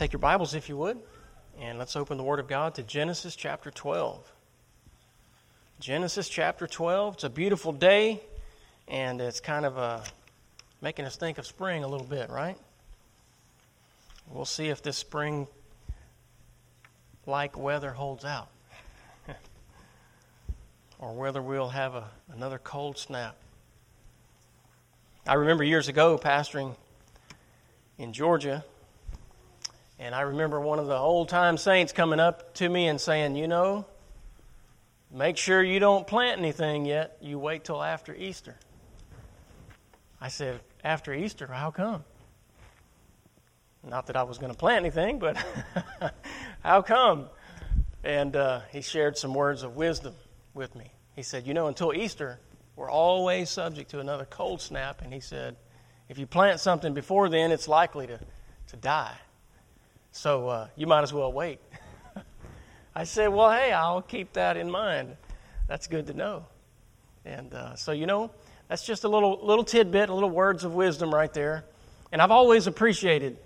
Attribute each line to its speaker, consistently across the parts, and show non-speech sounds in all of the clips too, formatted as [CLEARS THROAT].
Speaker 1: Take your Bibles, if you would, and let's open the Word of God to Genesis chapter 12. Genesis chapter 12. It's a beautiful day, and it's kind of uh, making us think of spring a little bit, right? We'll see if this spring like weather holds out, [LAUGHS] or whether we'll have a, another cold snap. I remember years ago pastoring in Georgia and I remember one of the old time saints coming up to me and saying, You know, make sure you don't plant anything yet. You wait till after Easter. I said, After Easter? How come? Not that I was going to plant anything, but [LAUGHS] how come? And uh, he shared some words of wisdom with me. He said, You know, until Easter, we're always subject to another cold snap. And he said, If you plant something before then, it's likely to, to die. So uh, you might as well wait. [LAUGHS] I said, Well, hey, I'll keep that in mind. That's good to know. And uh, so, you know, that's just a little, little tidbit, a little words of wisdom right there. And I've always appreciated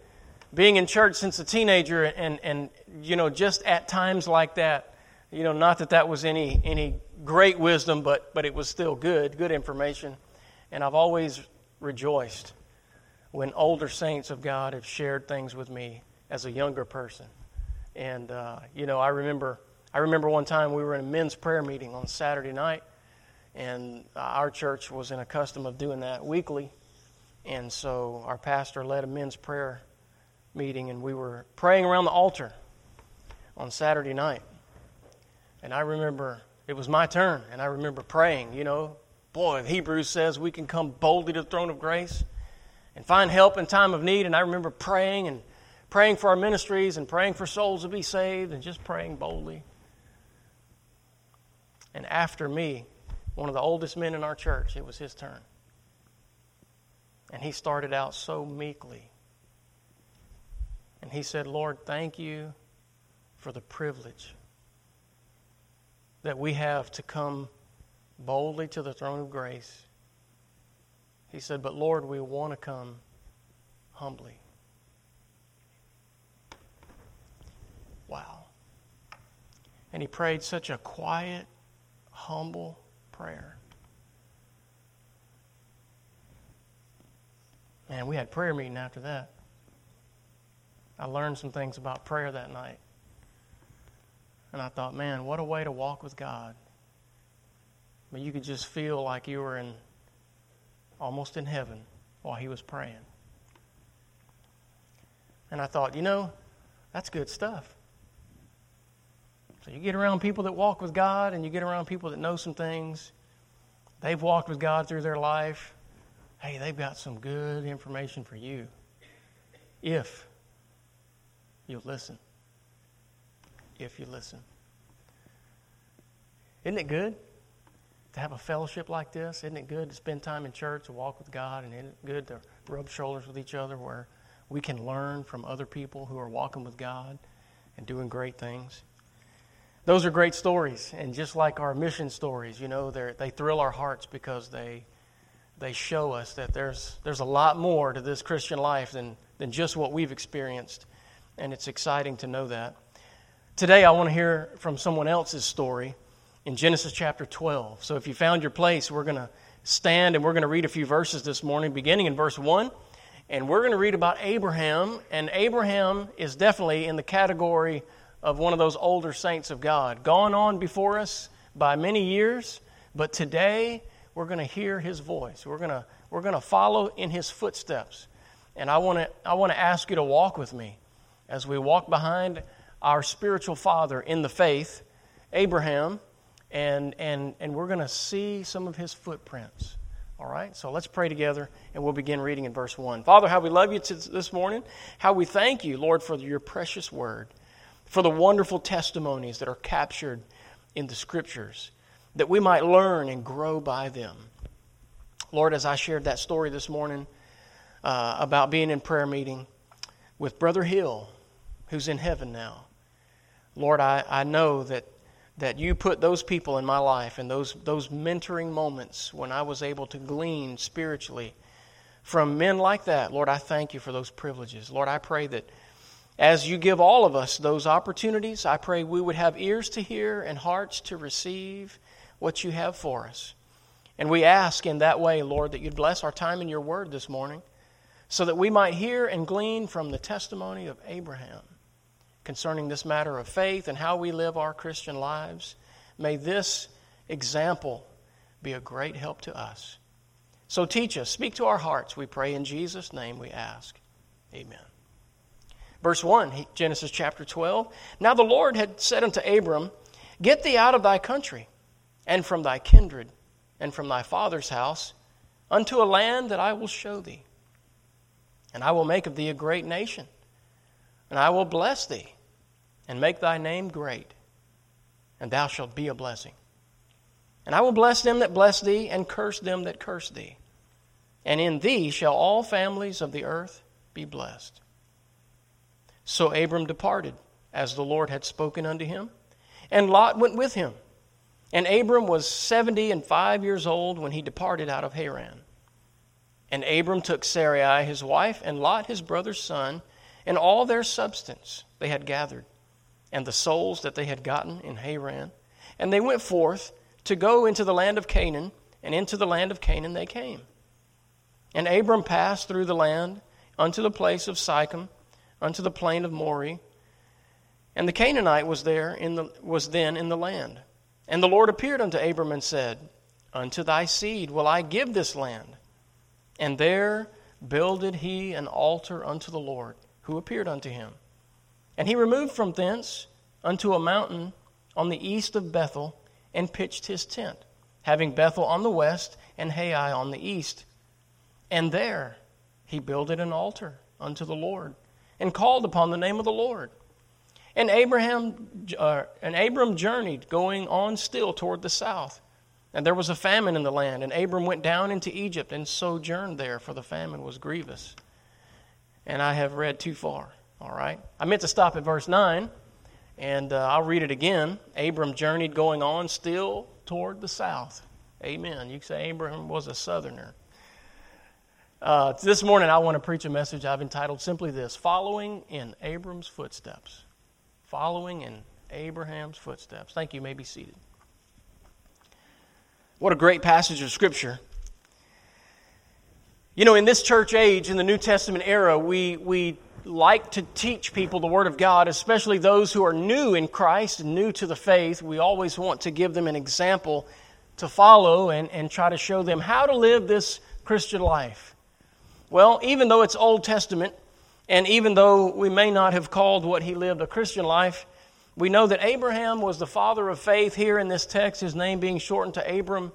Speaker 1: being in church since a teenager and, and you know, just at times like that. You know, not that that was any, any great wisdom, but, but it was still good, good information. And I've always rejoiced when older saints of God have shared things with me as a younger person. And uh, you know, I remember I remember one time we were in a men's prayer meeting on Saturday night, and our church was in a custom of doing that weekly. And so our pastor led a men's prayer meeting, and we were praying around the altar on Saturday night. And I remember it was my turn, and I remember praying, you know, boy, Hebrews says we can come boldly to the throne of grace and find help in time of need. And I remember praying and praying for our ministries and praying for souls to be saved and just praying boldly. And after me, one of the oldest men in our church, it was his turn. And he started out so meekly. And he said, Lord, thank you for the privilege that we have to come boldly to the throne of grace. He said, But Lord, we want to come humbly. Wow. And he prayed such a quiet, humble prayer. And we had prayer meeting after that. I learned some things about prayer that night. And I thought, man, what a way to walk with God. I mean, you could just feel like you were in almost in heaven while he was praying. And I thought, you know, that's good stuff. So you get around people that walk with God and you get around people that know some things. They've walked with God through their life. Hey, they've got some good information for you if you listen. If you listen. Isn't it good to have a fellowship like this? Isn't it good to spend time in church, to walk with God, and isn't it good to rub shoulders with each other where we can learn from other people who are walking with God and doing great things? Those are great stories, and just like our mission stories, you know, they thrill our hearts because they they show us that there's there's a lot more to this Christian life than than just what we've experienced, and it's exciting to know that. Today, I want to hear from someone else's story in Genesis chapter 12. So, if you found your place, we're going to stand and we're going to read a few verses this morning, beginning in verse 1. And we're going to read about Abraham, and Abraham is definitely in the category of one of those older saints of God, gone on before us by many years, but today we're going to hear his voice. We're going to, we're going to follow in his footsteps. And I want to I want to ask you to walk with me as we walk behind our spiritual father in the faith, Abraham, and, and, and we're going to see some of his footprints. All right, so let's pray together and we'll begin reading in verse 1. Father, how we love you this morning, how we thank you, Lord, for your precious word for the wonderful testimonies that are captured in the scriptures, that we might learn and grow by them. Lord, as I shared that story this morning uh, about being in prayer meeting with Brother Hill, who's in heaven now, Lord, I, I know that, that you put those people in my life and those, those mentoring moments when I was able to glean spiritually from men like that. Lord, I thank you for those privileges. Lord, I pray that As you give all of us those opportunities, I pray we would have ears to hear and hearts to receive what you have for us. And we ask in that way, Lord, that you'd bless our time in your word this morning so that we might hear and glean from the testimony of Abraham concerning this matter of faith and how we live our Christian lives. May this example be a great help to us. So teach us, speak to our hearts, we pray. In Jesus' name we ask. Amen. Verse 1, Genesis chapter 12. Now the Lord had said unto Abram, Get thee out of thy country, and from thy kindred, and from thy father's house, unto a land that I will show thee. And I will make of thee a great nation, and I will bless thee, and make thy name great, and thou shalt be a blessing. And I will bless them that bless thee, and curse them that curse thee. And in thee shall all families of the earth be blessed. So Abram departed, as the Lord had spoken unto him, and Lot went with him. And Abram was seventy and five years old when he departed out of Haran. And Abram took Sarai his wife, and Lot his brother's son, and all their substance they had gathered, and the souls that they had gotten in Haran. And they went forth to go into the land of Canaan, and into the land of Canaan they came. And Abram passed through the land unto the place of Sichem unto the plain of Moreh. And the Canaanite was there in the, was then in the land. And the Lord appeared unto Abram and said, Unto thy seed will I give this land. And there builded he an altar unto the Lord, who appeared unto him. And he removed from thence unto a mountain on the east of Bethel, and pitched his tent, having Bethel on the west and Hai on the east. And there he builded an altar unto the Lord and called upon the name of the Lord. And Abraham uh, and Abram journeyed, going on still toward the south. And there was a famine in the land, and Abram went down into Egypt and sojourned there, for the famine was grievous. And I have read too far. All right. I meant to stop at verse 9, and uh, I'll read it again. Abram journeyed, going on still toward the south. Amen. You say Abraham was a southerner. Uh, this morning, I want to preach a message I've entitled simply this Following in Abram's Footsteps. Following in Abraham's footsteps. Thank you. you may be seated. What a great passage of Scripture. You know, in this church age, in the New Testament era, we, we like to teach people the Word of God, especially those who are new in Christ new to the faith. We always want to give them an example to follow and, and try to show them how to live this Christian life. Well, even though it's Old Testament, and even though we may not have called what he lived a Christian life, we know that Abraham was the father of faith here in this text, his name being shortened to Abram.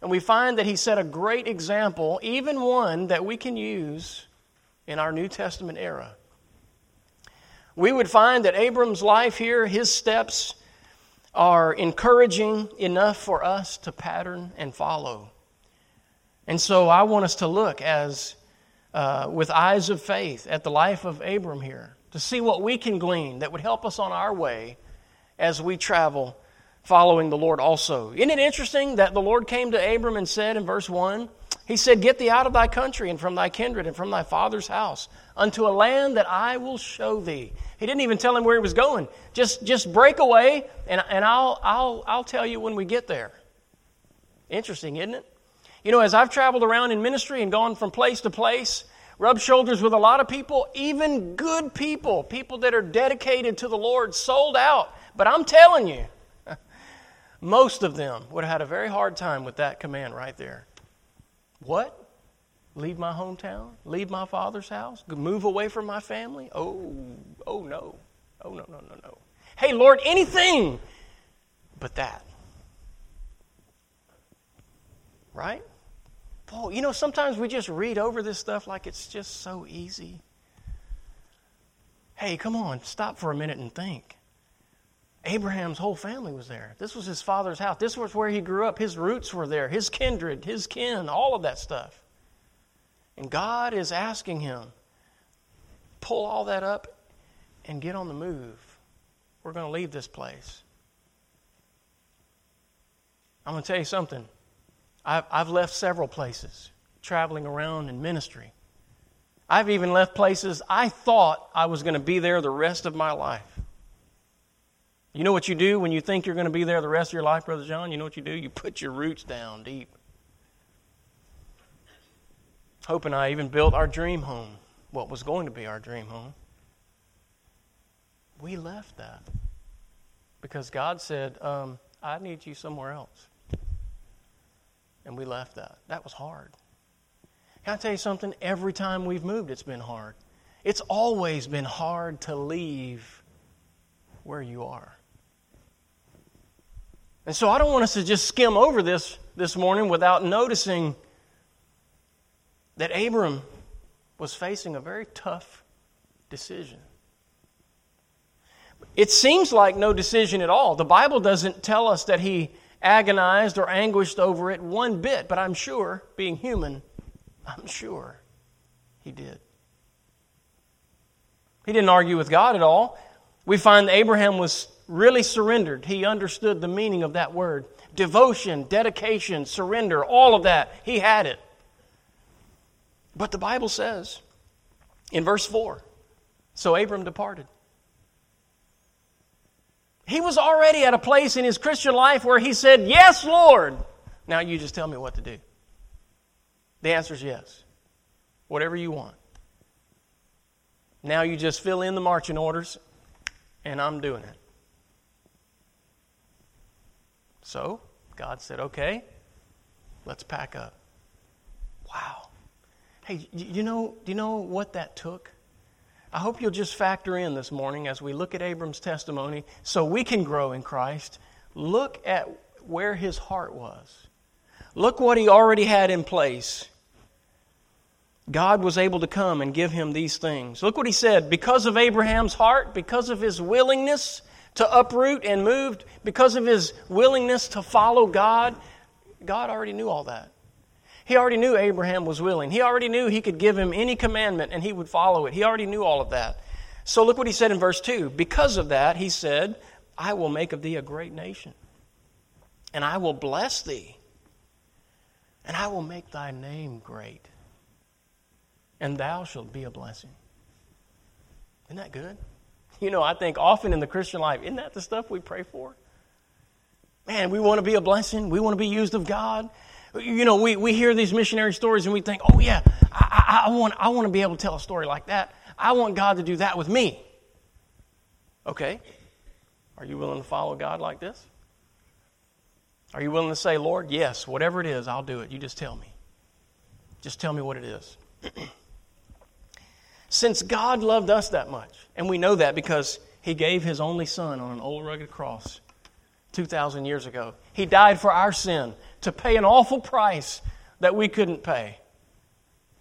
Speaker 1: And we find that he set a great example, even one that we can use in our New Testament era. We would find that Abram's life here, his steps, are encouraging enough for us to pattern and follow. And so I want us to look as uh, with eyes of faith at the life of Abram here to see what we can glean that would help us on our way as we travel following the Lord also. Isn't it interesting that the Lord came to Abram and said in verse 1, He said, Get thee out of thy country and from thy kindred and from thy father's house unto a land that I will show thee. He didn't even tell him where he was going. Just, just break away and, and I'll, I'll, I'll tell you when we get there. Interesting, isn't it? You know, as I've traveled around in ministry and gone from place to place, rubbed shoulders with a lot of people, even good people, people that are dedicated to the Lord, sold out. But I'm telling you, [LAUGHS] most of them would have had a very hard time with that command right there. What? Leave my hometown? Leave my father's house? Move away from my family? Oh, oh no. Oh, no, no, no, no. Hey, Lord, anything but that. Right? Paul, you know, sometimes we just read over this stuff like it's just so easy. Hey, come on, stop for a minute and think. Abraham's whole family was there. This was his father's house. This was where he grew up. His roots were there, his kindred, his kin, all of that stuff. And God is asking him, pull all that up and get on the move. We're going to leave this place. I'm going to tell you something. I've, I've left several places traveling around in ministry. I've even left places I thought I was going to be there the rest of my life. You know what you do when you think you're going to be there the rest of your life, Brother John? You know what you do? You put your roots down deep. Hope and I even built our dream home, what was going to be our dream home. We left that because God said, um, I need you somewhere else. And we left that. That was hard. Can I tell you something? Every time we've moved, it's been hard. It's always been hard to leave where you are. And so I don't want us to just skim over this this morning without noticing that Abram was facing a very tough decision. It seems like no decision at all. The Bible doesn't tell us that he agonized or anguished over it one bit, but I'm sure, being human, I'm sure he did. He didn't argue with God at all. We find Abraham was really surrendered. He understood the meaning of that word devotion, dedication, surrender, all of that. He had it. But the Bible says in verse 4 so Abram departed. He was already at a place in his Christian life where he said, Yes, Lord. Now you just tell me what to do. The answer is yes. Whatever you want. Now you just fill in the marching orders, and I'm doing it. So God said, Okay, let's pack up. Wow. Hey, you know, do you know what that took? I hope you'll just factor in this morning as we look at Abram's testimony so we can grow in Christ. Look at where his heart was. Look what he already had in place. God was able to come and give him these things. Look what he said because of Abraham's heart, because of his willingness to uproot and move, because of his willingness to follow God. God already knew all that. He already knew Abraham was willing. He already knew he could give him any commandment and he would follow it. He already knew all of that. So look what he said in verse 2. Because of that, he said, I will make of thee a great nation, and I will bless thee, and I will make thy name great, and thou shalt be a blessing. Isn't that good? [LAUGHS] You know, I think often in the Christian life, isn't that the stuff we pray for? Man, we want to be a blessing. We want to be used of God. You know, we, we hear these missionary stories and we think, oh, yeah, I, I, I, want, I want to be able to tell a story like that. I want God to do that with me. Okay. Are you willing to follow God like this? Are you willing to say, Lord, yes, whatever it is, I'll do it. You just tell me. Just tell me what it is. [CLEARS THROAT] Since God loved us that much, and we know that because He gave His only Son on an old rugged cross 2,000 years ago, He died for our sin to pay an awful price that we couldn't pay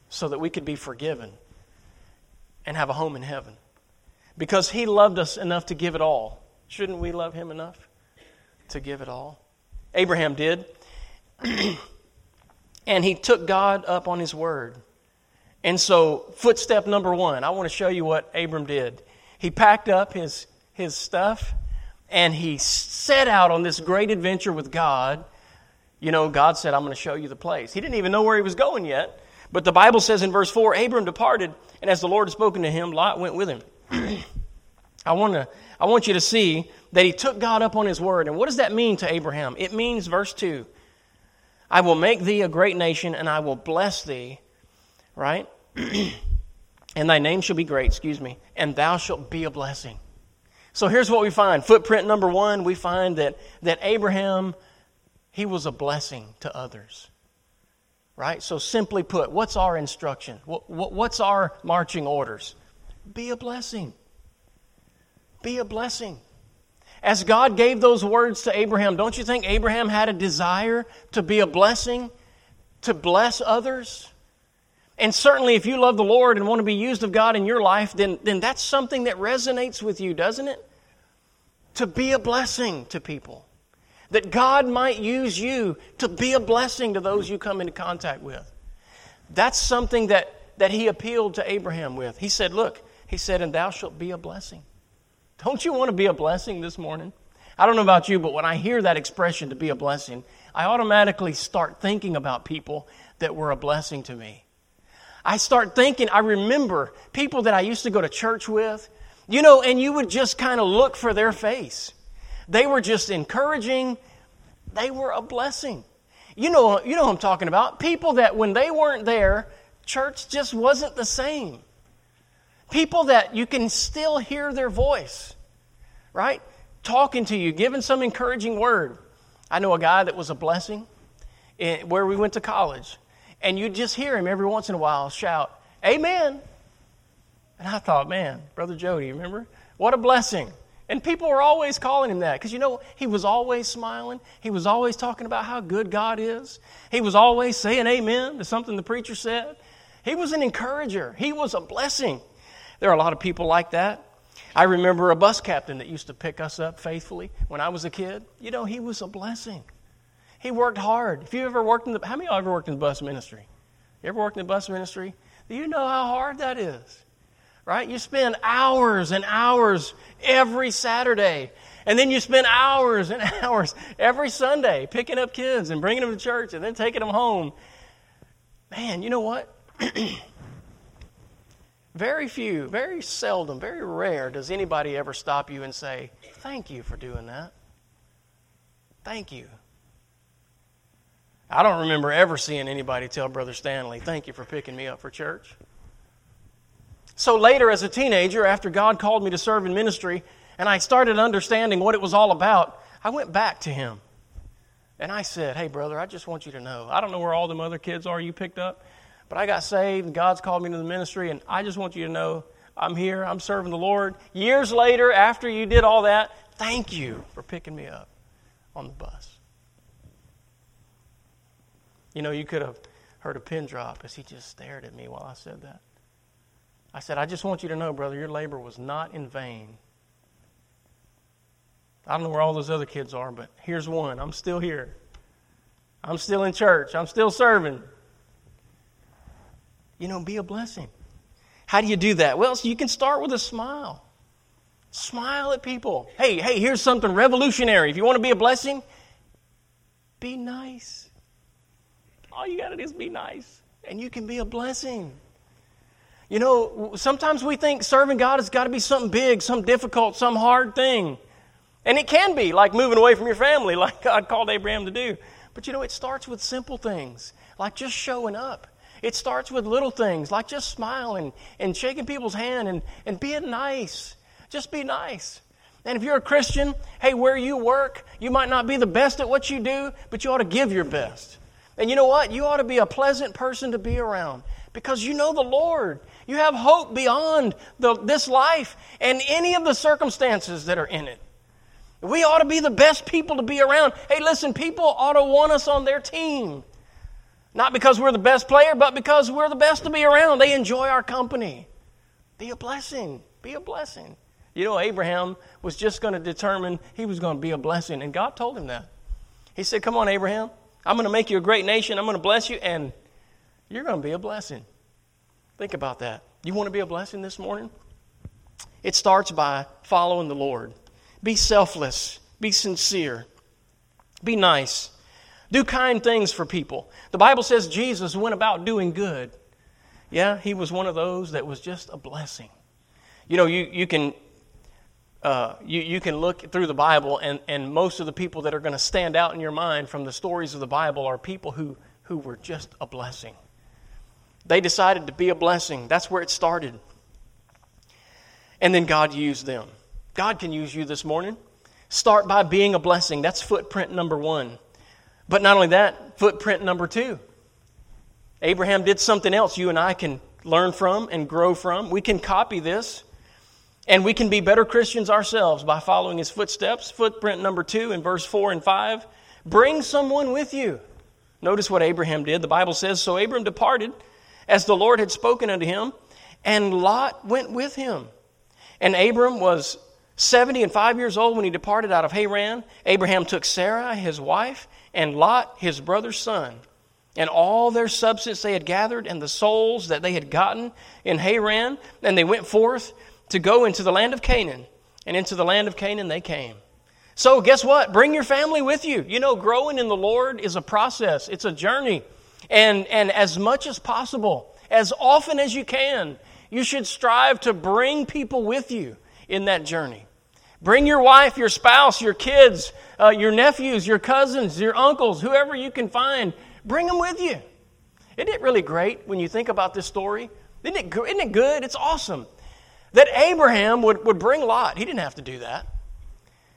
Speaker 1: so that we could be forgiven and have a home in heaven. Because He loved us enough to give it all. Shouldn't we love Him enough to give it all? Abraham did. [CLEARS THROAT] and he took God up on His word. And so, footstep number one, I want to show you what Abram did. He packed up his, his stuff and he set out on this great adventure with God you know, God said, I'm going to show you the place. He didn't even know where he was going yet. But the Bible says in verse 4 Abram departed, and as the Lord had spoken to him, Lot went with him. [CLEARS THROAT] I, want to, I want you to see that he took God up on his word. And what does that mean to Abraham? It means, verse 2, I will make thee a great nation, and I will bless thee, right? [CLEARS THROAT] and thy name shall be great, excuse me, and thou shalt be a blessing. So here's what we find. Footprint number one, we find that, that Abraham he was a blessing to others. Right? So, simply put, what's our instruction? What's our marching orders? Be a blessing. Be a blessing. As God gave those words to Abraham, don't you think Abraham had a desire to be a blessing, to bless others? And certainly, if you love the Lord and want to be used of God in your life, then, then that's something that resonates with you, doesn't it? To be a blessing to people that God might use you to be a blessing to those you come into contact with. That's something that, that he appealed to Abraham with. He said, Look, he said, and thou shalt be a blessing. Don't you want to be a blessing this morning? I don't know about you, but when I hear that expression to be a blessing, I automatically start thinking about people that were a blessing to me. I start thinking, I remember people that I used to go to church with, you know, and you would just kind of look for their face. They were just encouraging, they were a blessing. You know, you know who I'm talking about. People that when they weren't there, church just wasn't the same. People that you can still hear their voice, right? Talking to you, giving some encouraging word. I know a guy that was a blessing in, where we went to college, and you'd just hear him every once in a while shout, Amen. And I thought, man, Brother Jody, remember? What a blessing. And people were always calling him that because, you know, he was always smiling. He was always talking about how good God is. He was always saying amen to something the preacher said. He was an encourager, he was a blessing. There are a lot of people like that. I remember a bus captain that used to pick us up faithfully when I was a kid. You know, he was a blessing. He worked hard. If you ever worked in the, how many of y'all ever worked in the bus ministry? You ever worked in the bus ministry? Do you know how hard that is? Right? You spend hours and hours every Saturday. And then you spend hours and [LAUGHS] hours every Sunday picking up kids and bringing them to church and then taking them home. Man, you know what? [CLEARS THROAT] very few, very seldom, very rare does anybody ever stop you and say, Thank you for doing that. Thank you. I don't remember ever seeing anybody tell Brother Stanley, Thank you for picking me up for church. So later, as a teenager, after God called me to serve in ministry, and I started understanding what it was all about, I went back to him. And I said, Hey, brother, I just want you to know. I don't know where all them other kids are you picked up, but I got saved, and God's called me to the ministry, and I just want you to know I'm here, I'm serving the Lord. Years later, after you did all that, thank you for picking me up on the bus. You know, you could have heard a pin drop as he just stared at me while I said that. I said, I just want you to know, brother, your labor was not in vain. I don't know where all those other kids are, but here's one. I'm still here. I'm still in church. I'm still serving. You know, be a blessing. How do you do that? Well, so you can start with a smile. Smile at people. Hey, hey, here's something revolutionary. If you want to be a blessing, be nice. All you got to do is be nice, and you can be a blessing. You know, sometimes we think serving God has got to be something big, some difficult, some hard thing. And it can be, like moving away from your family, [LAUGHS] like God called Abraham to do. But you know, it starts with simple things, like just showing up. It starts with little things, like just smiling and shaking people's hand and, and being nice. Just be nice. And if you're a Christian, hey, where you work, you might not be the best at what you do, but you ought to give your best. And you know what? You ought to be a pleasant person to be around because you know the Lord. You have hope beyond the, this life and any of the circumstances that are in it. We ought to be the best people to be around. Hey, listen, people ought to want us on their team. Not because we're the best player, but because we're the best to be around. They enjoy our company. Be a blessing. Be a blessing. You know, Abraham was just going to determine he was going to be a blessing, and God told him that. He said, Come on, Abraham, I'm going to make you a great nation. I'm going to bless you, and you're going to be a blessing. Think about that. You want to be a blessing this morning? It starts by following the Lord. Be selfless, be sincere, be nice, do kind things for people. The Bible says Jesus went about doing good. Yeah, he was one of those that was just a blessing. You know, you, you can uh, you, you can look through the Bible, and, and most of the people that are going to stand out in your mind from the stories of the Bible are people who, who were just a blessing. They decided to be a blessing. That's where it started. And then God used them. God can use you this morning. Start by being a blessing. That's footprint number one. But not only that, footprint number two. Abraham did something else you and I can learn from and grow from. We can copy this, and we can be better Christians ourselves by following his footsteps. Footprint number two in verse 4 and 5 bring someone with you. Notice what Abraham did. The Bible says So Abram departed as the Lord had spoken unto him, and Lot went with him. And Abram was 70 and 5 years old when he departed out of Haran. Abraham took Sarah, his wife, and Lot, his brother's son, and all their substance they had gathered, and the souls that they had gotten in Haran, and they went forth to go into the land of Canaan. And into the land of Canaan they came. So, guess what? Bring your family with you. You know, growing in the Lord is a process, it's a journey. And, and as much as possible, as often as you can. You should strive to bring people with you in that journey. Bring your wife, your spouse, your kids, uh, your nephews, your cousins, your uncles, whoever you can find. Bring them with you. Isn't it really great when you think about this story? Isn't it, isn't it good? It's awesome. That Abraham would, would bring Lot. He didn't have to do that.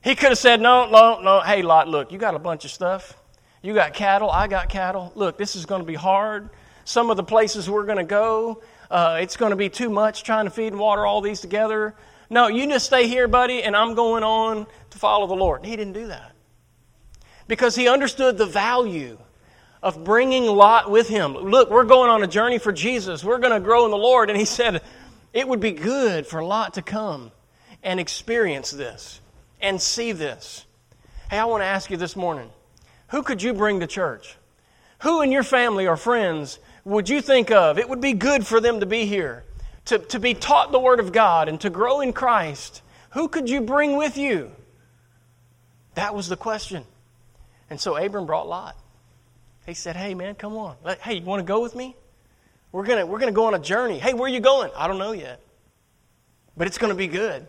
Speaker 1: He could have said, No, no, no. Hey, Lot, look, you got a bunch of stuff. You got cattle. I got cattle. Look, this is going to be hard. Some of the places we're going to go, uh, it's going to be too much trying to feed and water all these together. No, you just stay here, buddy, and I'm going on to follow the Lord. He didn't do that because he understood the value of bringing Lot with him. Look, we're going on a journey for Jesus. We're going to grow in the Lord. And he said, it would be good for Lot to come and experience this and see this. Hey, I want to ask you this morning who could you bring to church? Who in your family or friends would you think of? It would be good for them to be here, to, to be taught the Word of God and to grow in Christ. Who could you bring with you? That was the question. And so Abram brought Lot. He said, Hey, man, come on. Hey, you want to go with me? We're going to we're to go on a journey. Hey, where are you going? I don't know yet. But it's going to be good.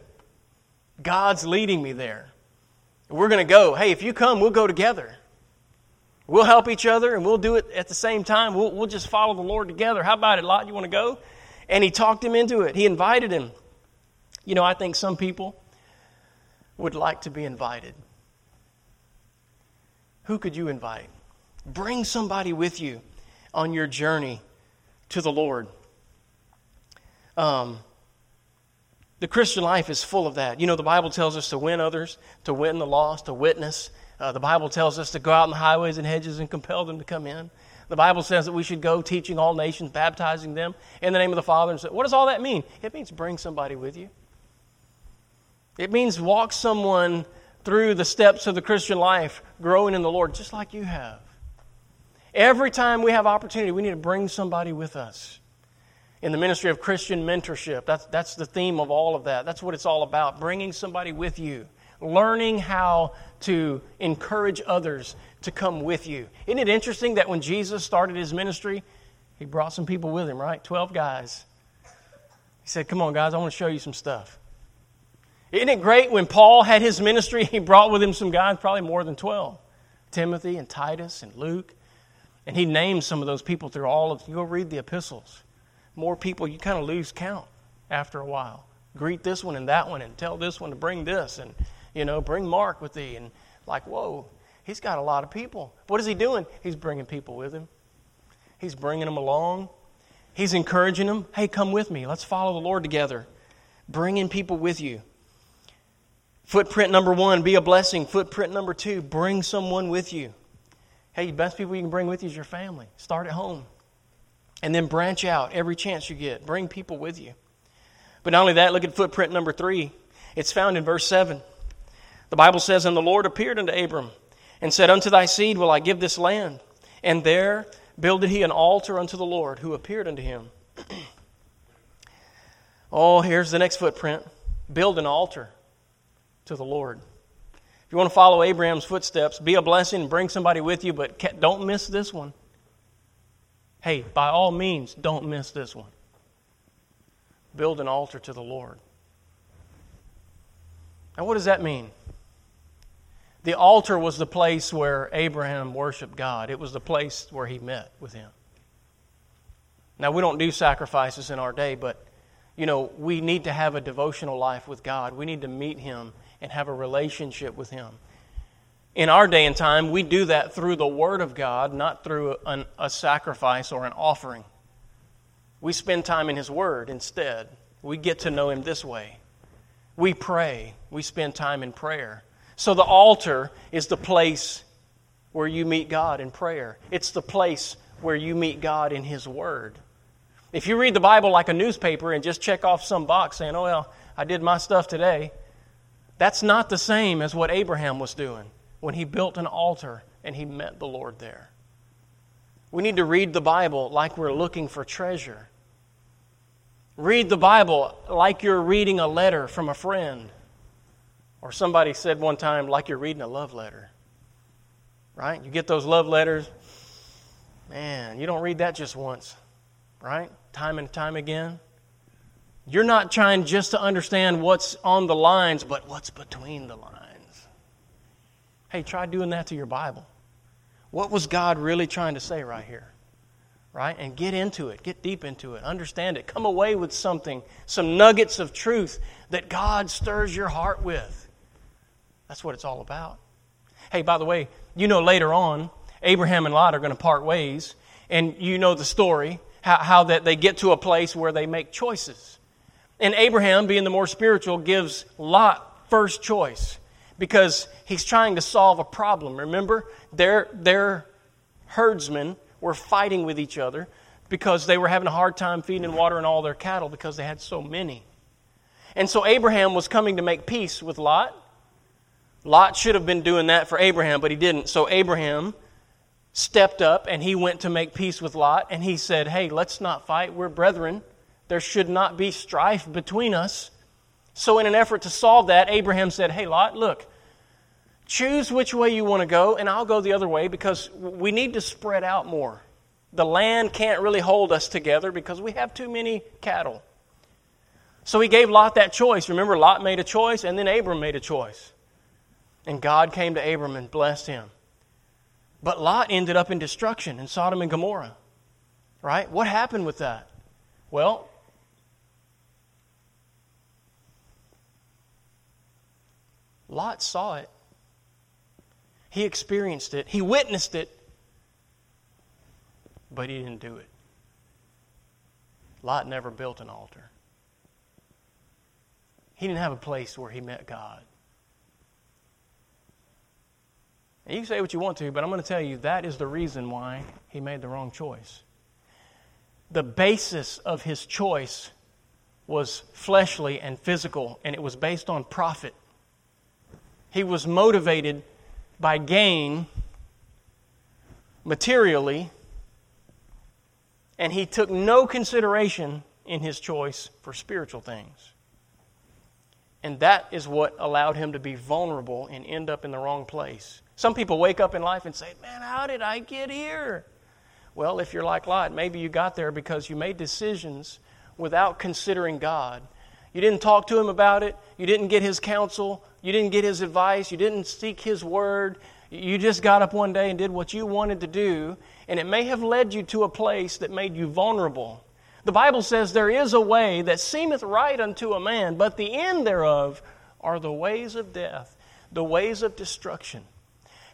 Speaker 1: God's leading me there. We're going to go. Hey, if you come, we'll go together. We'll help each other and we'll do it at the same time. We'll, we'll just follow the Lord together. How about it, Lot? You want to go? And he talked him into it. He invited him. You know, I think some people would like to be invited. Who could you invite? Bring somebody with you on your journey to the Lord. Um, the Christian life is full of that. You know, the Bible tells us to win others, to win the lost, to witness. Uh, the Bible tells us to go out in the highways and hedges and compel them to come in. The Bible says that we should go teaching all nations, baptizing them in the name of the Father. And so, what does all that mean? It means bring somebody with you. It means walk someone through the steps of the Christian life, growing in the Lord, just like you have. Every time we have opportunity, we need to bring somebody with us. In the ministry of Christian mentorship, that's, that's the theme of all of that. That's what it's all about bringing somebody with you, learning how to encourage others to come with you. Isn't it interesting that when Jesus started his ministry, he brought some people with him, right? 12 guys. He said, Come on, guys, I want to show you some stuff. Isn't it great when Paul had his ministry, [LAUGHS] he brought with him some guys, probably more than 12 Timothy and Titus and Luke. And he names some of those people through all of, you go read the epistles. More people, you kind of lose count after a while. Greet this one and that one and tell this one to bring this and, you know, bring Mark with thee. And like, whoa, he's got a lot of people. What is he doing? He's bringing people with him. He's bringing them along. He's encouraging them. Hey, come with me. Let's follow the Lord together. Bringing people with you. Footprint number one, be a blessing. Footprint number two, bring someone with you. Hey, the best people you can bring with you is your family. Start at home. And then branch out every chance you get. Bring people with you. But not only that, look at footprint number three. It's found in verse 7. The Bible says, And the Lord appeared unto Abram and said, Unto thy seed will I give this land. And there builded he an altar unto the Lord who appeared unto him. [CLEARS THROAT] oh, here's the next footprint build an altar to the Lord. If you want to follow Abraham's footsteps, be a blessing and bring somebody with you, but don't miss this one. Hey, by all means, don't miss this one. Build an altar to the Lord. Now, what does that mean? The altar was the place where Abraham worshiped God, it was the place where he met with him. Now, we don't do sacrifices in our day, but you know, we need to have a devotional life with God. We need to meet him and have a relationship with Him. In our day and time, we do that through the Word of God, not through an, a sacrifice or an offering. We spend time in His Word instead. We get to know Him this way. We pray, we spend time in prayer. So the altar is the place where you meet God in prayer, it's the place where you meet God in His Word. If you read the Bible like a newspaper and just check off some box saying, oh, well, I did my stuff today, that's not the same as what Abraham was doing when he built an altar and he met the Lord there. We need to read the Bible like we're looking for treasure. Read the Bible like you're reading a letter from a friend. Or somebody said one time, like you're reading a love letter. Right? You get those love letters. Man, you don't read that just once. right? Time and time again. You're not trying just to understand what's on the lines, but what's between the lines. Hey, try doing that to your Bible. What was God really trying to say right here? Right? And get into it, get deep into it, understand it, come away with something, some nuggets of truth that God stirs your heart with. That's what it's all about. Hey, by the way, you know later on, Abraham and Lot are going to part ways, and you know the story how, how that they get to a place where they make choices. And Abraham, being the more spiritual, gives Lot first choice because he's trying to solve a problem. Remember, their, their herdsmen were fighting with each other because they were having a hard time feeding and watering all their cattle because they had so many. And so Abraham was coming to make peace with Lot. Lot should have been doing that for Abraham, but he didn't. So Abraham stepped up and he went to make peace with Lot and he said, Hey, let's not fight. We're brethren. There should not be strife between us. So, in an effort to solve that, Abraham said, Hey, Lot, look, choose which way you want to go, and I'll go the other way because we need to spread out more. The land can't really hold us together because we have too many cattle. So he gave Lot that choice. Remember, Lot made a choice, and then Abram made a choice. And God came to Abram and blessed him. But Lot ended up in destruction in Sodom and Gomorrah. Right? What happened with that? Well, Lot saw it. He experienced it. He witnessed it. But he didn't do it. Lot never built an altar. He didn't have a place where he met God. And you can say what you want to, but I'm going to tell you that is the reason why he made the wrong choice. The basis of his choice was fleshly and physical, and it was based on profit. He was motivated by gain materially, and he took no consideration in his choice for spiritual things. And that is what allowed him to be vulnerable and end up in the wrong place. Some people wake up in life and say, Man, how did I get here? Well, if you're like Lot, maybe you got there because you made decisions without considering God. You didn't talk to him about it, you didn't get his counsel, you didn't get his advice, you didn't seek his word. You just got up one day and did what you wanted to do, and it may have led you to a place that made you vulnerable. The Bible says there is a way that seemeth right unto a man, but the end thereof are the ways of death, the ways of destruction.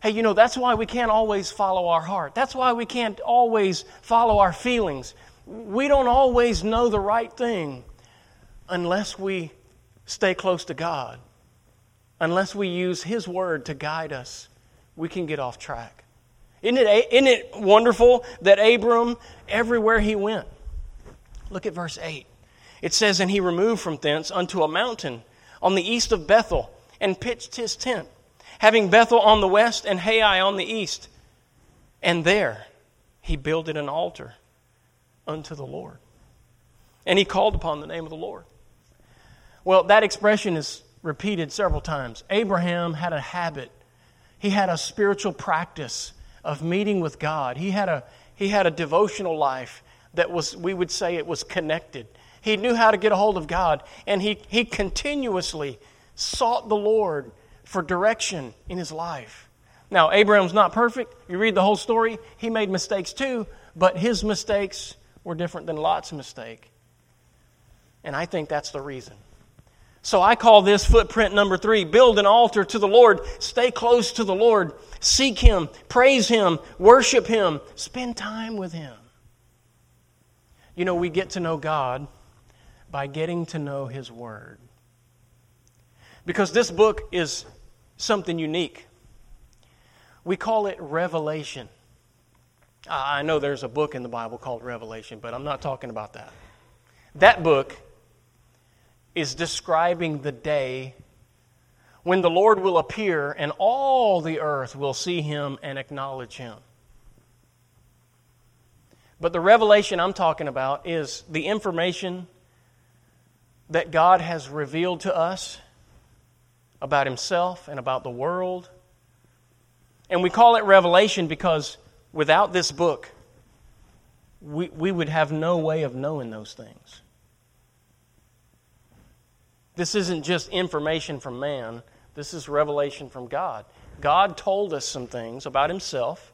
Speaker 1: Hey, you know, that's why we can't always follow our heart. That's why we can't always follow our feelings. We don't always know the right thing unless we stay close to God, unless we use His Word to guide us. We can get off track. Isn't it, isn't it wonderful that Abram, everywhere he went, look at verse 8. It says, And he removed from thence unto a mountain on the east of Bethel and pitched his tent having Bethel on the west and Hai on the east. And there he builded an altar unto the Lord. And he called upon the name of the Lord. Well, that expression is repeated several times. Abraham had a habit, he had a spiritual practice of meeting with God. He had a, he had a devotional life that was, we would say, it was connected. He knew how to get a hold of God, and he, he continuously sought the Lord for direction in his life. Now, Abraham's not perfect. You read the whole story, he made mistakes too, but his mistakes were different than Lot's mistake. And I think that's the reason. So I call this footprint number three build an altar to the Lord, stay close to the Lord, seek Him, praise Him, worship Him, spend time with Him. You know, we get to know God by getting to know His Word. Because this book is something unique. We call it Revelation. I know there's a book in the Bible called Revelation, but I'm not talking about that. That book is describing the day when the Lord will appear and all the earth will see him and acknowledge him. But the revelation I'm talking about is the information that God has revealed to us about himself and about the world. And we call it Revelation because without this book, we, we would have no way of knowing those things. This isn't just information from man, this is revelation from God. God told us some things about Himself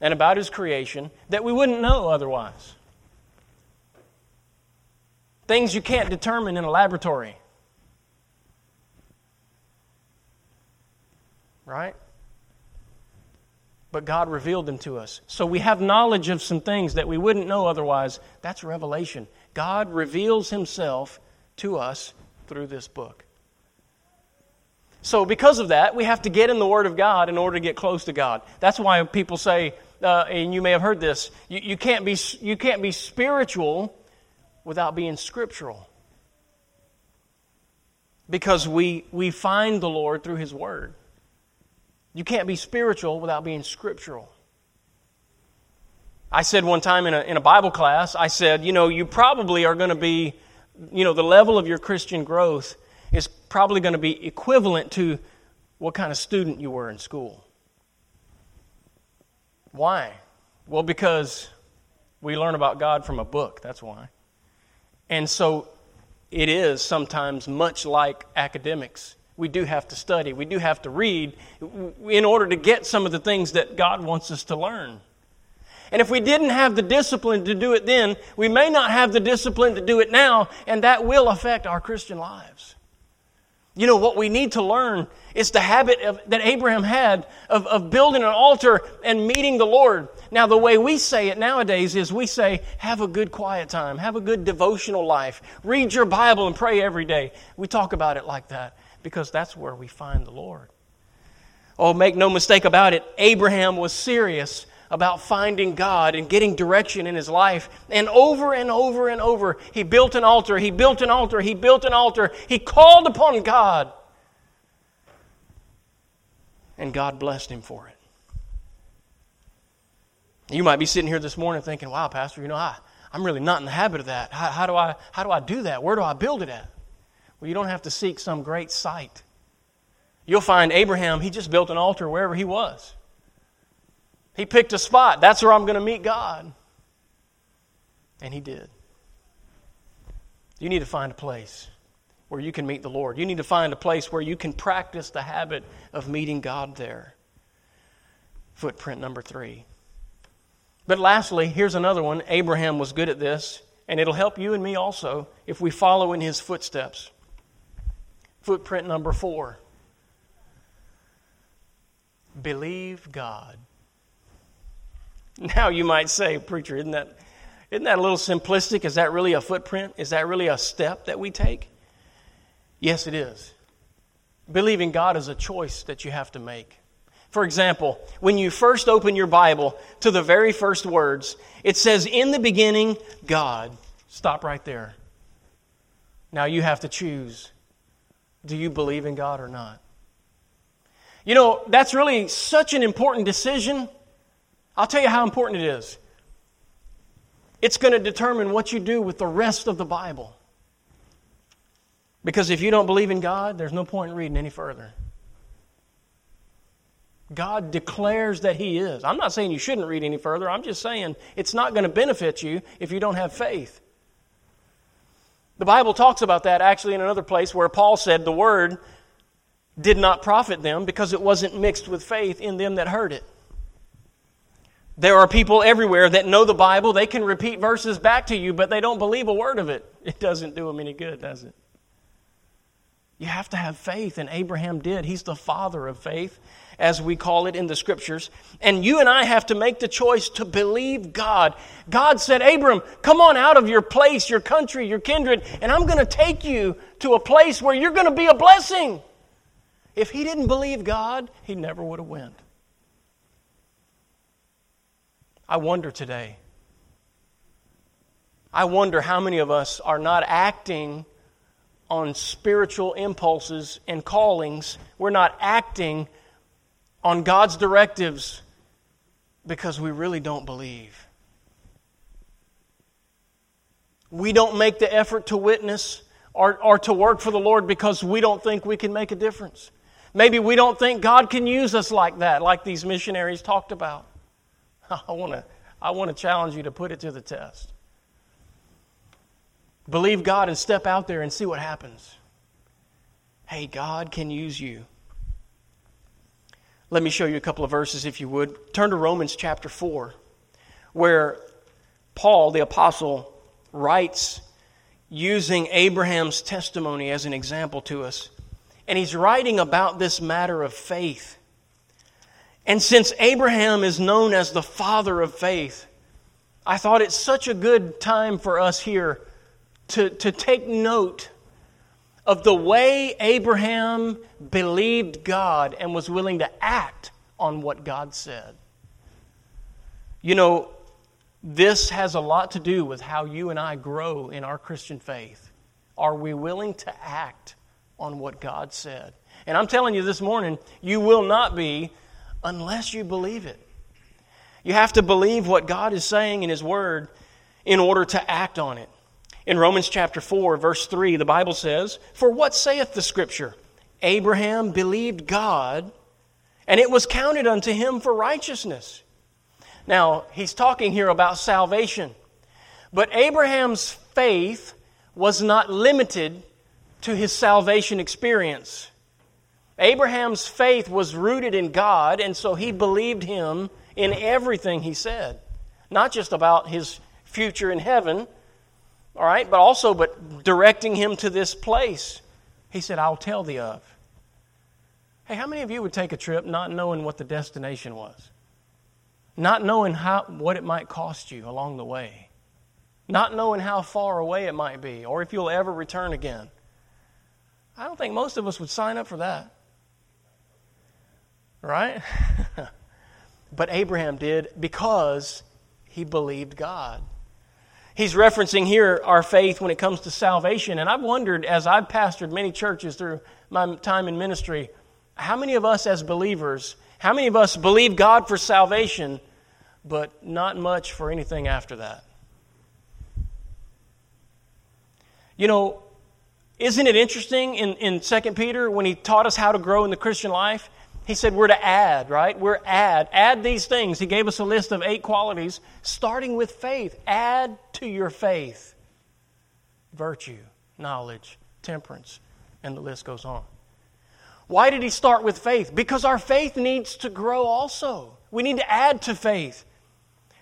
Speaker 1: and about His creation that we wouldn't know otherwise. Things you can't determine in a laboratory. Right? But God revealed them to us. So we have knowledge of some things that we wouldn't know otherwise. That's revelation. God reveals Himself to us through this book. So, because of that, we have to get in the Word of God in order to get close to God. That's why people say, uh, and you may have heard this, you, you, can't be, you can't be spiritual without being scriptural. Because we, we find the Lord through His Word. You can't be spiritual without being scriptural. I said one time in a, in a Bible class, I said, you know, you probably are going to be, you know, the level of your Christian growth is probably going to be equivalent to what kind of student you were in school. Why? Well, because we learn about God from a book, that's why. And so it is sometimes much like academics. We do have to study, we do have to read in order to get some of the things that God wants us to learn. And if we didn't have the discipline to do it then, we may not have the discipline to do it now, and that will affect our Christian lives. You know, what we need to learn is the habit of, that Abraham had of, of building an altar and meeting the Lord. Now, the way we say it nowadays is we say, have a good quiet time, have a good devotional life, read your Bible and pray every day. We talk about it like that because that's where we find the Lord. Oh, make no mistake about it, Abraham was serious about finding God and getting direction in his life. And over and over and over, he built an altar, he built an altar, he built an altar. He called upon God. And God blessed him for it. You might be sitting here this morning thinking, wow, Pastor, you know, I, I'm really not in the habit of that. How, how, do I, how do I do that? Where do I build it at? Well, you don't have to seek some great site. You'll find Abraham, he just built an altar wherever he was. He picked a spot. That's where I'm going to meet God. And he did. You need to find a place where you can meet the Lord. You need to find a place where you can practice the habit of meeting God there. Footprint number three. But lastly, here's another one. Abraham was good at this, and it'll help you and me also if we follow in his footsteps. Footprint number four. Believe God. Now you might say, preacher, isn't that, isn't that a little simplistic? Is that really a footprint? Is that really a step that we take? Yes, it is. Believing God is a choice that you have to make. For example, when you first open your Bible to the very first words, it says, In the beginning, God. Stop right there. Now you have to choose do you believe in God or not? You know, that's really such an important decision I'll tell you how important it is. It's going to determine what you do with the rest of the Bible. Because if you don't believe in God, there's no point in reading any further. God declares that He is. I'm not saying you shouldn't read any further. I'm just saying it's not going to benefit you if you don't have faith. The Bible talks about that actually in another place where Paul said the word did not profit them because it wasn't mixed with faith in them that heard it. There are people everywhere that know the Bible. They can repeat verses back to you, but they don't believe a word of it. It doesn't do them any good, does it? You have to have faith, and Abraham did. He's the father of faith, as we call it in the scriptures. And you and I have to make the choice to believe God. God said, Abram, come on out of your place, your country, your kindred, and I'm going to take you to a place where you're going to be a blessing. If he didn't believe God, he never would have went. I wonder today. I wonder how many of us are not acting on spiritual impulses and callings. We're not acting on God's directives because we really don't believe. We don't make the effort to witness or, or to work for the Lord because we don't think we can make a difference. Maybe we don't think God can use us like that, like these missionaries talked about. [LAUGHS] I want to I want to challenge you to put it to the test. Believe God and step out there and see what happens. Hey, God can use you. Let me show you a couple of verses, if you would. Turn to Romans chapter 4, where Paul, the apostle, writes using Abraham's testimony as an example to us. And he's writing about this matter of faith. And since Abraham is known as the father of faith, I thought it's such a good time for us here to, to take note of the way Abraham believed God and was willing to act on what God said. You know, this has a lot to do with how you and I grow in our Christian faith. Are we willing to act on what God said? And I'm telling you this morning, you will not be unless you believe it. You have to believe what God is saying in His Word in order to act on it. In Romans chapter 4, verse 3, the Bible says, For what saith the Scripture? Abraham believed God, and it was counted unto him for righteousness. Now, he's talking here about salvation. But Abraham's faith was not limited to his salvation experience. Abraham's faith was rooted in God, and so he believed him in everything he said. Not just about his future in heaven, all right, but also but directing him to this place. He said, I'll tell thee of. Hey, how many of you would take a trip not knowing what the destination was? not knowing how, what it might cost you along the way, not knowing how far away it might be, or if you'll ever return again. I don't think most of us would sign up for that. Right? [LAUGHS] but Abraham did because he believed God. He's referencing here our faith when it comes to salvation. And I've wondered, as I've pastored many churches through my time in ministry, how many of us as believers how many of us believe God for salvation, but not much for anything after that? You know, isn't it interesting in, in 2 Peter when he taught us how to grow in the Christian life? He said we're to add, right? We're add. Add these things. He gave us a list of eight qualities, starting with faith. Add to your faith virtue, knowledge, temperance, and the list goes on. Why did he start with faith? Because our faith needs to grow also. We need to add to faith.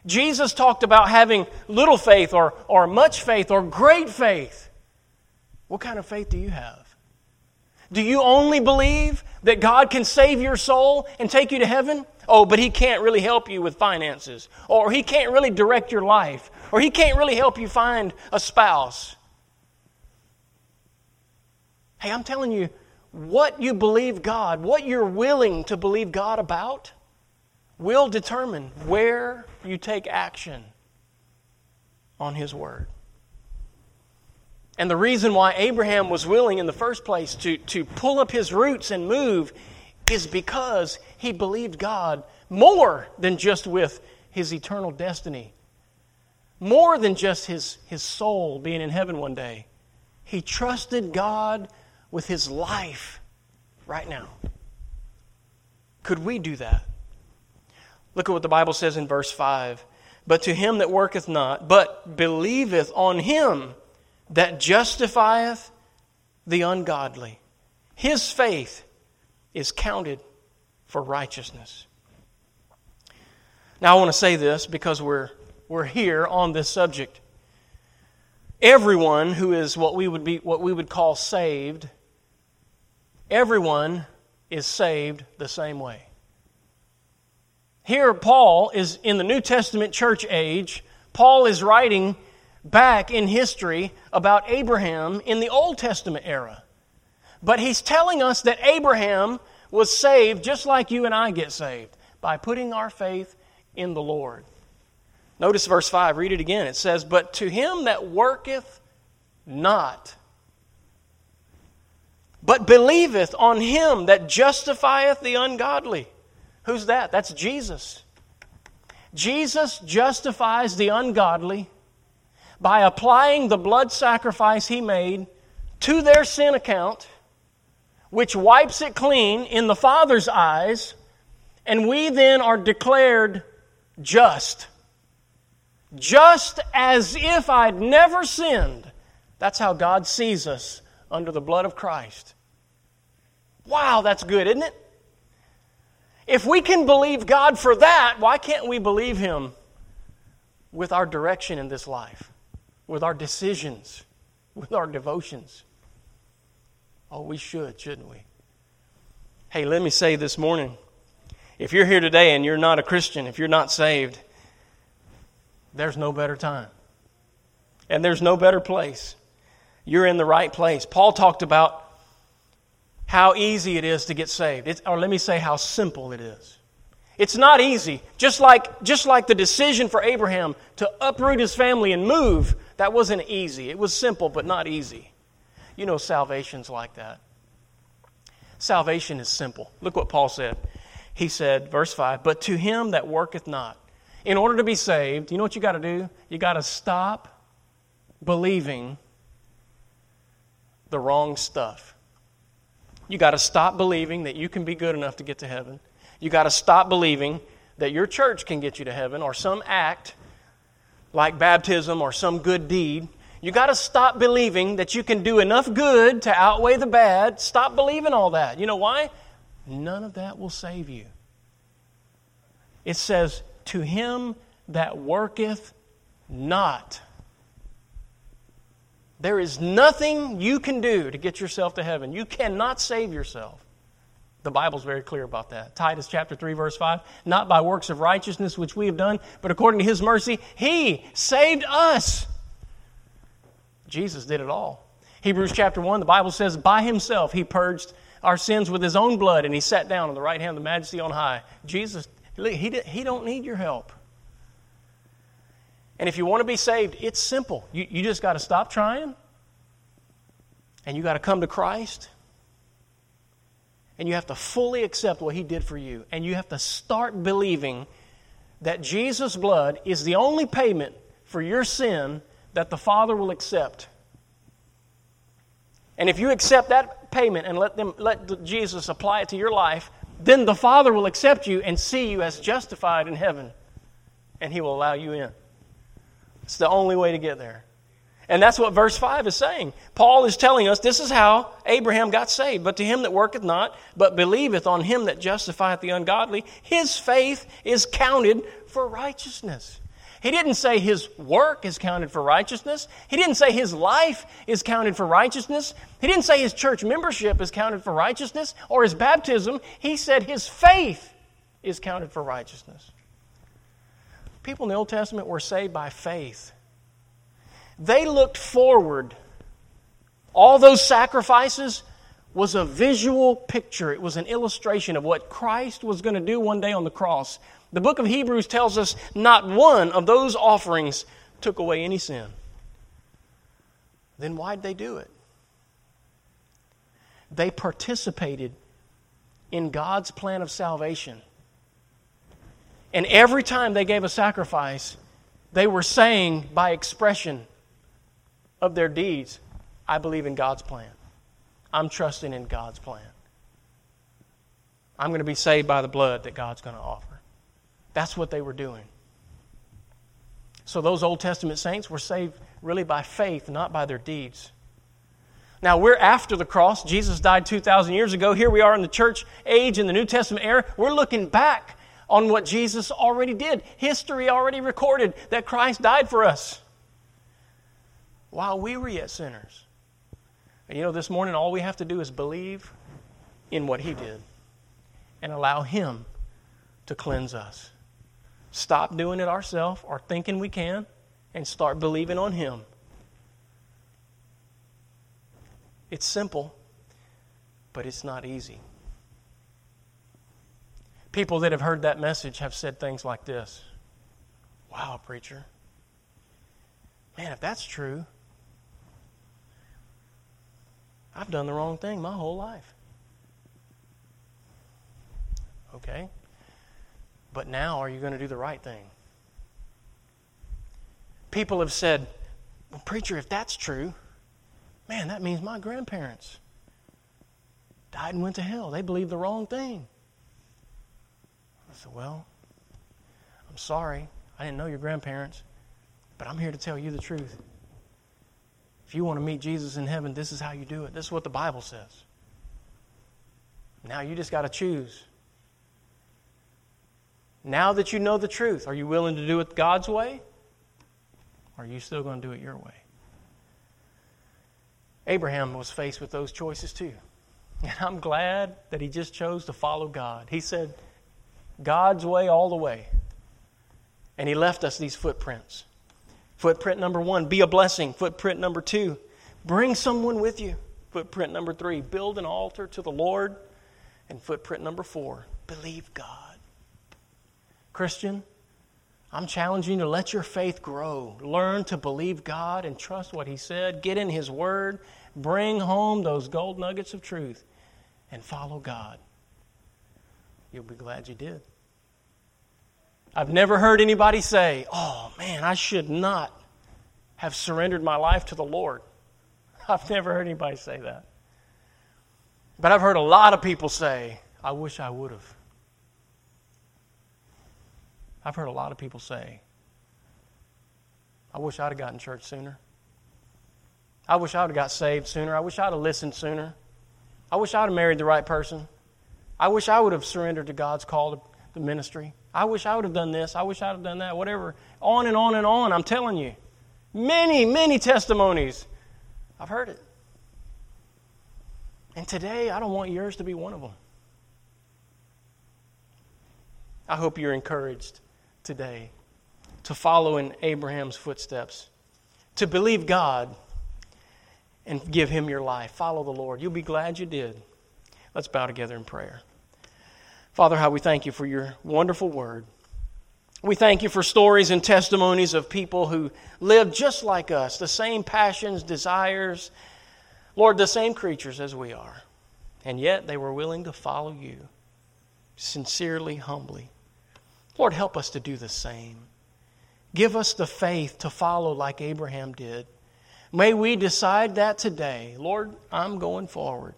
Speaker 1: Jesus talked about having little faith or, or much faith or great faith. What kind of faith do you have? Do you only believe that God can save your soul and take you to heaven? Oh, but He can't really help you with finances, or He can't really direct your life, or He can't really help you find a spouse. Hey, I'm telling you, what you believe God, what you're willing to believe God about, will determine where you take action on His Word. And the reason why Abraham was willing in the first place to, to pull up his roots and move is because he believed God more than just with his eternal destiny, more than just his, his soul being in heaven one day. He trusted God with his life right now. Could we do that? Look at what the Bible says in verse 5. But to him that worketh not, but believeth on him that justifieth the ungodly, his faith is counted for righteousness. Now, I want to say this because we're, we're here on this subject. Everyone who is what we would, be, what we would call saved everyone is saved the same way. Here, Paul is in the New Testament church age. Paul is writing back in history about Abraham in the Old Testament era. But he's telling us that Abraham was saved just like you and I get saved by putting our faith in the Lord. Notice verse 5, read it again. It says, But to him that worketh not, but believeth on him that justifieth the ungodly. Who's that? That's Jesus. Jesus justifies the ungodly by applying the blood sacrifice he made to their sin account, which wipes it clean in the Father's eyes, and we then are declared just just as if I'd never sinned. That's how God sees us under the blood of Christ. Wow, that's good, isn't it? If we can believe God for that, why can't we believe Him with our direction in this life, with our decisions, with our devotions? Oh, we should, shouldn't we? Hey, let me say this morning if you're here today and you're not a Christian, if you're not saved, there's no better time. And there's no better place. You're in the right place. Paul talked about how easy it is to get saved. It's, or let me say how simple it is. It's not easy. Just like, just like the decision for Abraham to uproot his family and move, that wasn't easy. It was simple, but not easy. You know, salvation's like that. Salvation is simple. Look what Paul said. He said, verse 5, But to him that worketh not. In order to be saved, you know what you got to do? You got to stop believing the wrong stuff. You got to stop believing that you can be good enough to get to heaven. You got to stop believing that your church can get you to heaven or some act like baptism or some good deed you got to stop believing that you can do enough good to outweigh the bad. Stop believing all that. You know why? None of that will save you. It says, To him that worketh not. There is nothing you can do to get yourself to heaven. You cannot save yourself. The Bible's very clear about that. Titus chapter 3 verse 5, not by works of righteousness which we have done, but according to his mercy, he saved us Jesus did it all. Hebrews chapter 1, the Bible says, By himself he purged our sins with his own blood, and he sat down on the right hand of the majesty on high. Jesus, he, he don't need your help. And if you want to be saved, it's simple. You, you just got to stop trying, and you got to come to Christ, and you have to fully accept what he did for you, and you have to start believing that Jesus' blood is the only payment for your sin that the Father will accept. And if you accept that payment and let them let Jesus apply it to your life, then the Father will accept you and see you as justified in heaven, and He will allow you in. It's the only way to get there. And that's what verse 5 is saying. Paul is telling us this is how Abraham got saved. But to him that worketh not, but believeth on him that justifieth the ungodly, his faith is counted for righteousness. He didn't say his work is counted for righteousness. He didn't say his life is counted for righteousness. He didn't say his church membership is counted for righteousness or his baptism. He said his faith is counted for righteousness. People in the Old Testament were saved by faith. They looked forward. All those sacrifices was a visual picture, it was an illustration of what Christ was going to do one day on the cross. The book of Hebrews tells us not one of those offerings took away any sin. Then why'd they do it? They participated in God's plan of salvation. And every time they gave a sacrifice, they were saying by expression of their deeds, I believe in God's plan. I'm trusting in God's plan. I'm going to be saved by the blood that God's going to offer. That's what they were doing. So those Old Testament saints were saved really by faith, not by their deeds. Now, we're after the cross. Jesus died 2,000 years ago. Here we are in the church age, in the New Testament era. We're looking back on what Jesus already did. History already recorded that Christ died for us while we were yet sinners. And you know, this morning, all we have to do is believe in what He did and allow Him to cleanse us. Stop doing it ourselves or thinking we can and start believing on Him. It's simple, but it's not easy. People that have heard that message have said things like this Wow, preacher. Man, if that's true, I've done the wrong thing my whole life. Okay. But now, are you going to do the right thing? People have said, well, preacher, if that's true, man, that means my grandparents died and went to hell. They believed the wrong thing. I said, well, I'm sorry. I didn't know your grandparents. But I'm here to tell you the truth. If you want to meet Jesus in heaven, this is how you do it. This is what the Bible says. Now you just got to choose. Now that you know the truth, are you willing to do it God's way? Or are you still going to do it your way? Abraham was faced with those choices too. And I'm glad that he just chose to follow God. He said, God's way all the way. And he left us these footprints. Footprint number one, be a blessing. Footprint number two, bring someone with you. Footprint number three, build an altar to the Lord. And footprint number four, believe God. Christian, I'm challenging you to let your faith grow. Learn to believe God and trust what He said. Get in His Word. Bring home those gold nuggets of truth and follow God. You'll be glad you did. I've never heard anybody say, Oh man, I should not have surrendered my life to the Lord. [LAUGHS] I've never heard anybody say that. But I've heard a lot of people say, I wish I would have. I've heard a lot of people say, I wish I'd have gotten church sooner. I wish I would have got saved sooner. I wish I'd have listened sooner. I wish I'd have married the right person. I wish I would have surrendered to God's call to the ministry. I wish I would have done this. I wish I'd have done that. Whatever. On and on and on. I'm telling you. Many, many testimonies. I've heard it. And today, I don't want yours to be one of them. I hope you're encouraged today to follow in Abraham's footsteps, to believe God and give Him your life. Follow the Lord. You'll be glad you did. Let's bow together in prayer. Father, how we thank you for your wonderful word. We thank you for stories and testimonies of people who lived just like us, the same passions, desires, Lord, the same creatures as we are. And yet they were willing to follow you sincerely, humbly. Lord, help us to do the same. Give us the faith to follow like Abraham did. May we decide that today. Lord, I'm going forward.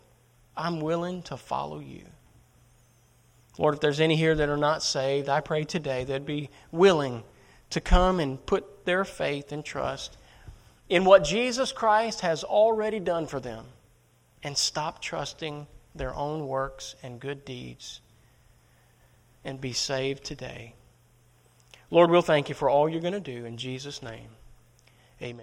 Speaker 1: I'm willing to follow you. Lord, if there's any here that are not saved, I pray today they'd be willing to come and put their faith and trust in what Jesus Christ has already done for them and stop trusting their own works and good deeds and be saved today. Lord, we'll thank you for all you're going to do in Jesus' name. Amen.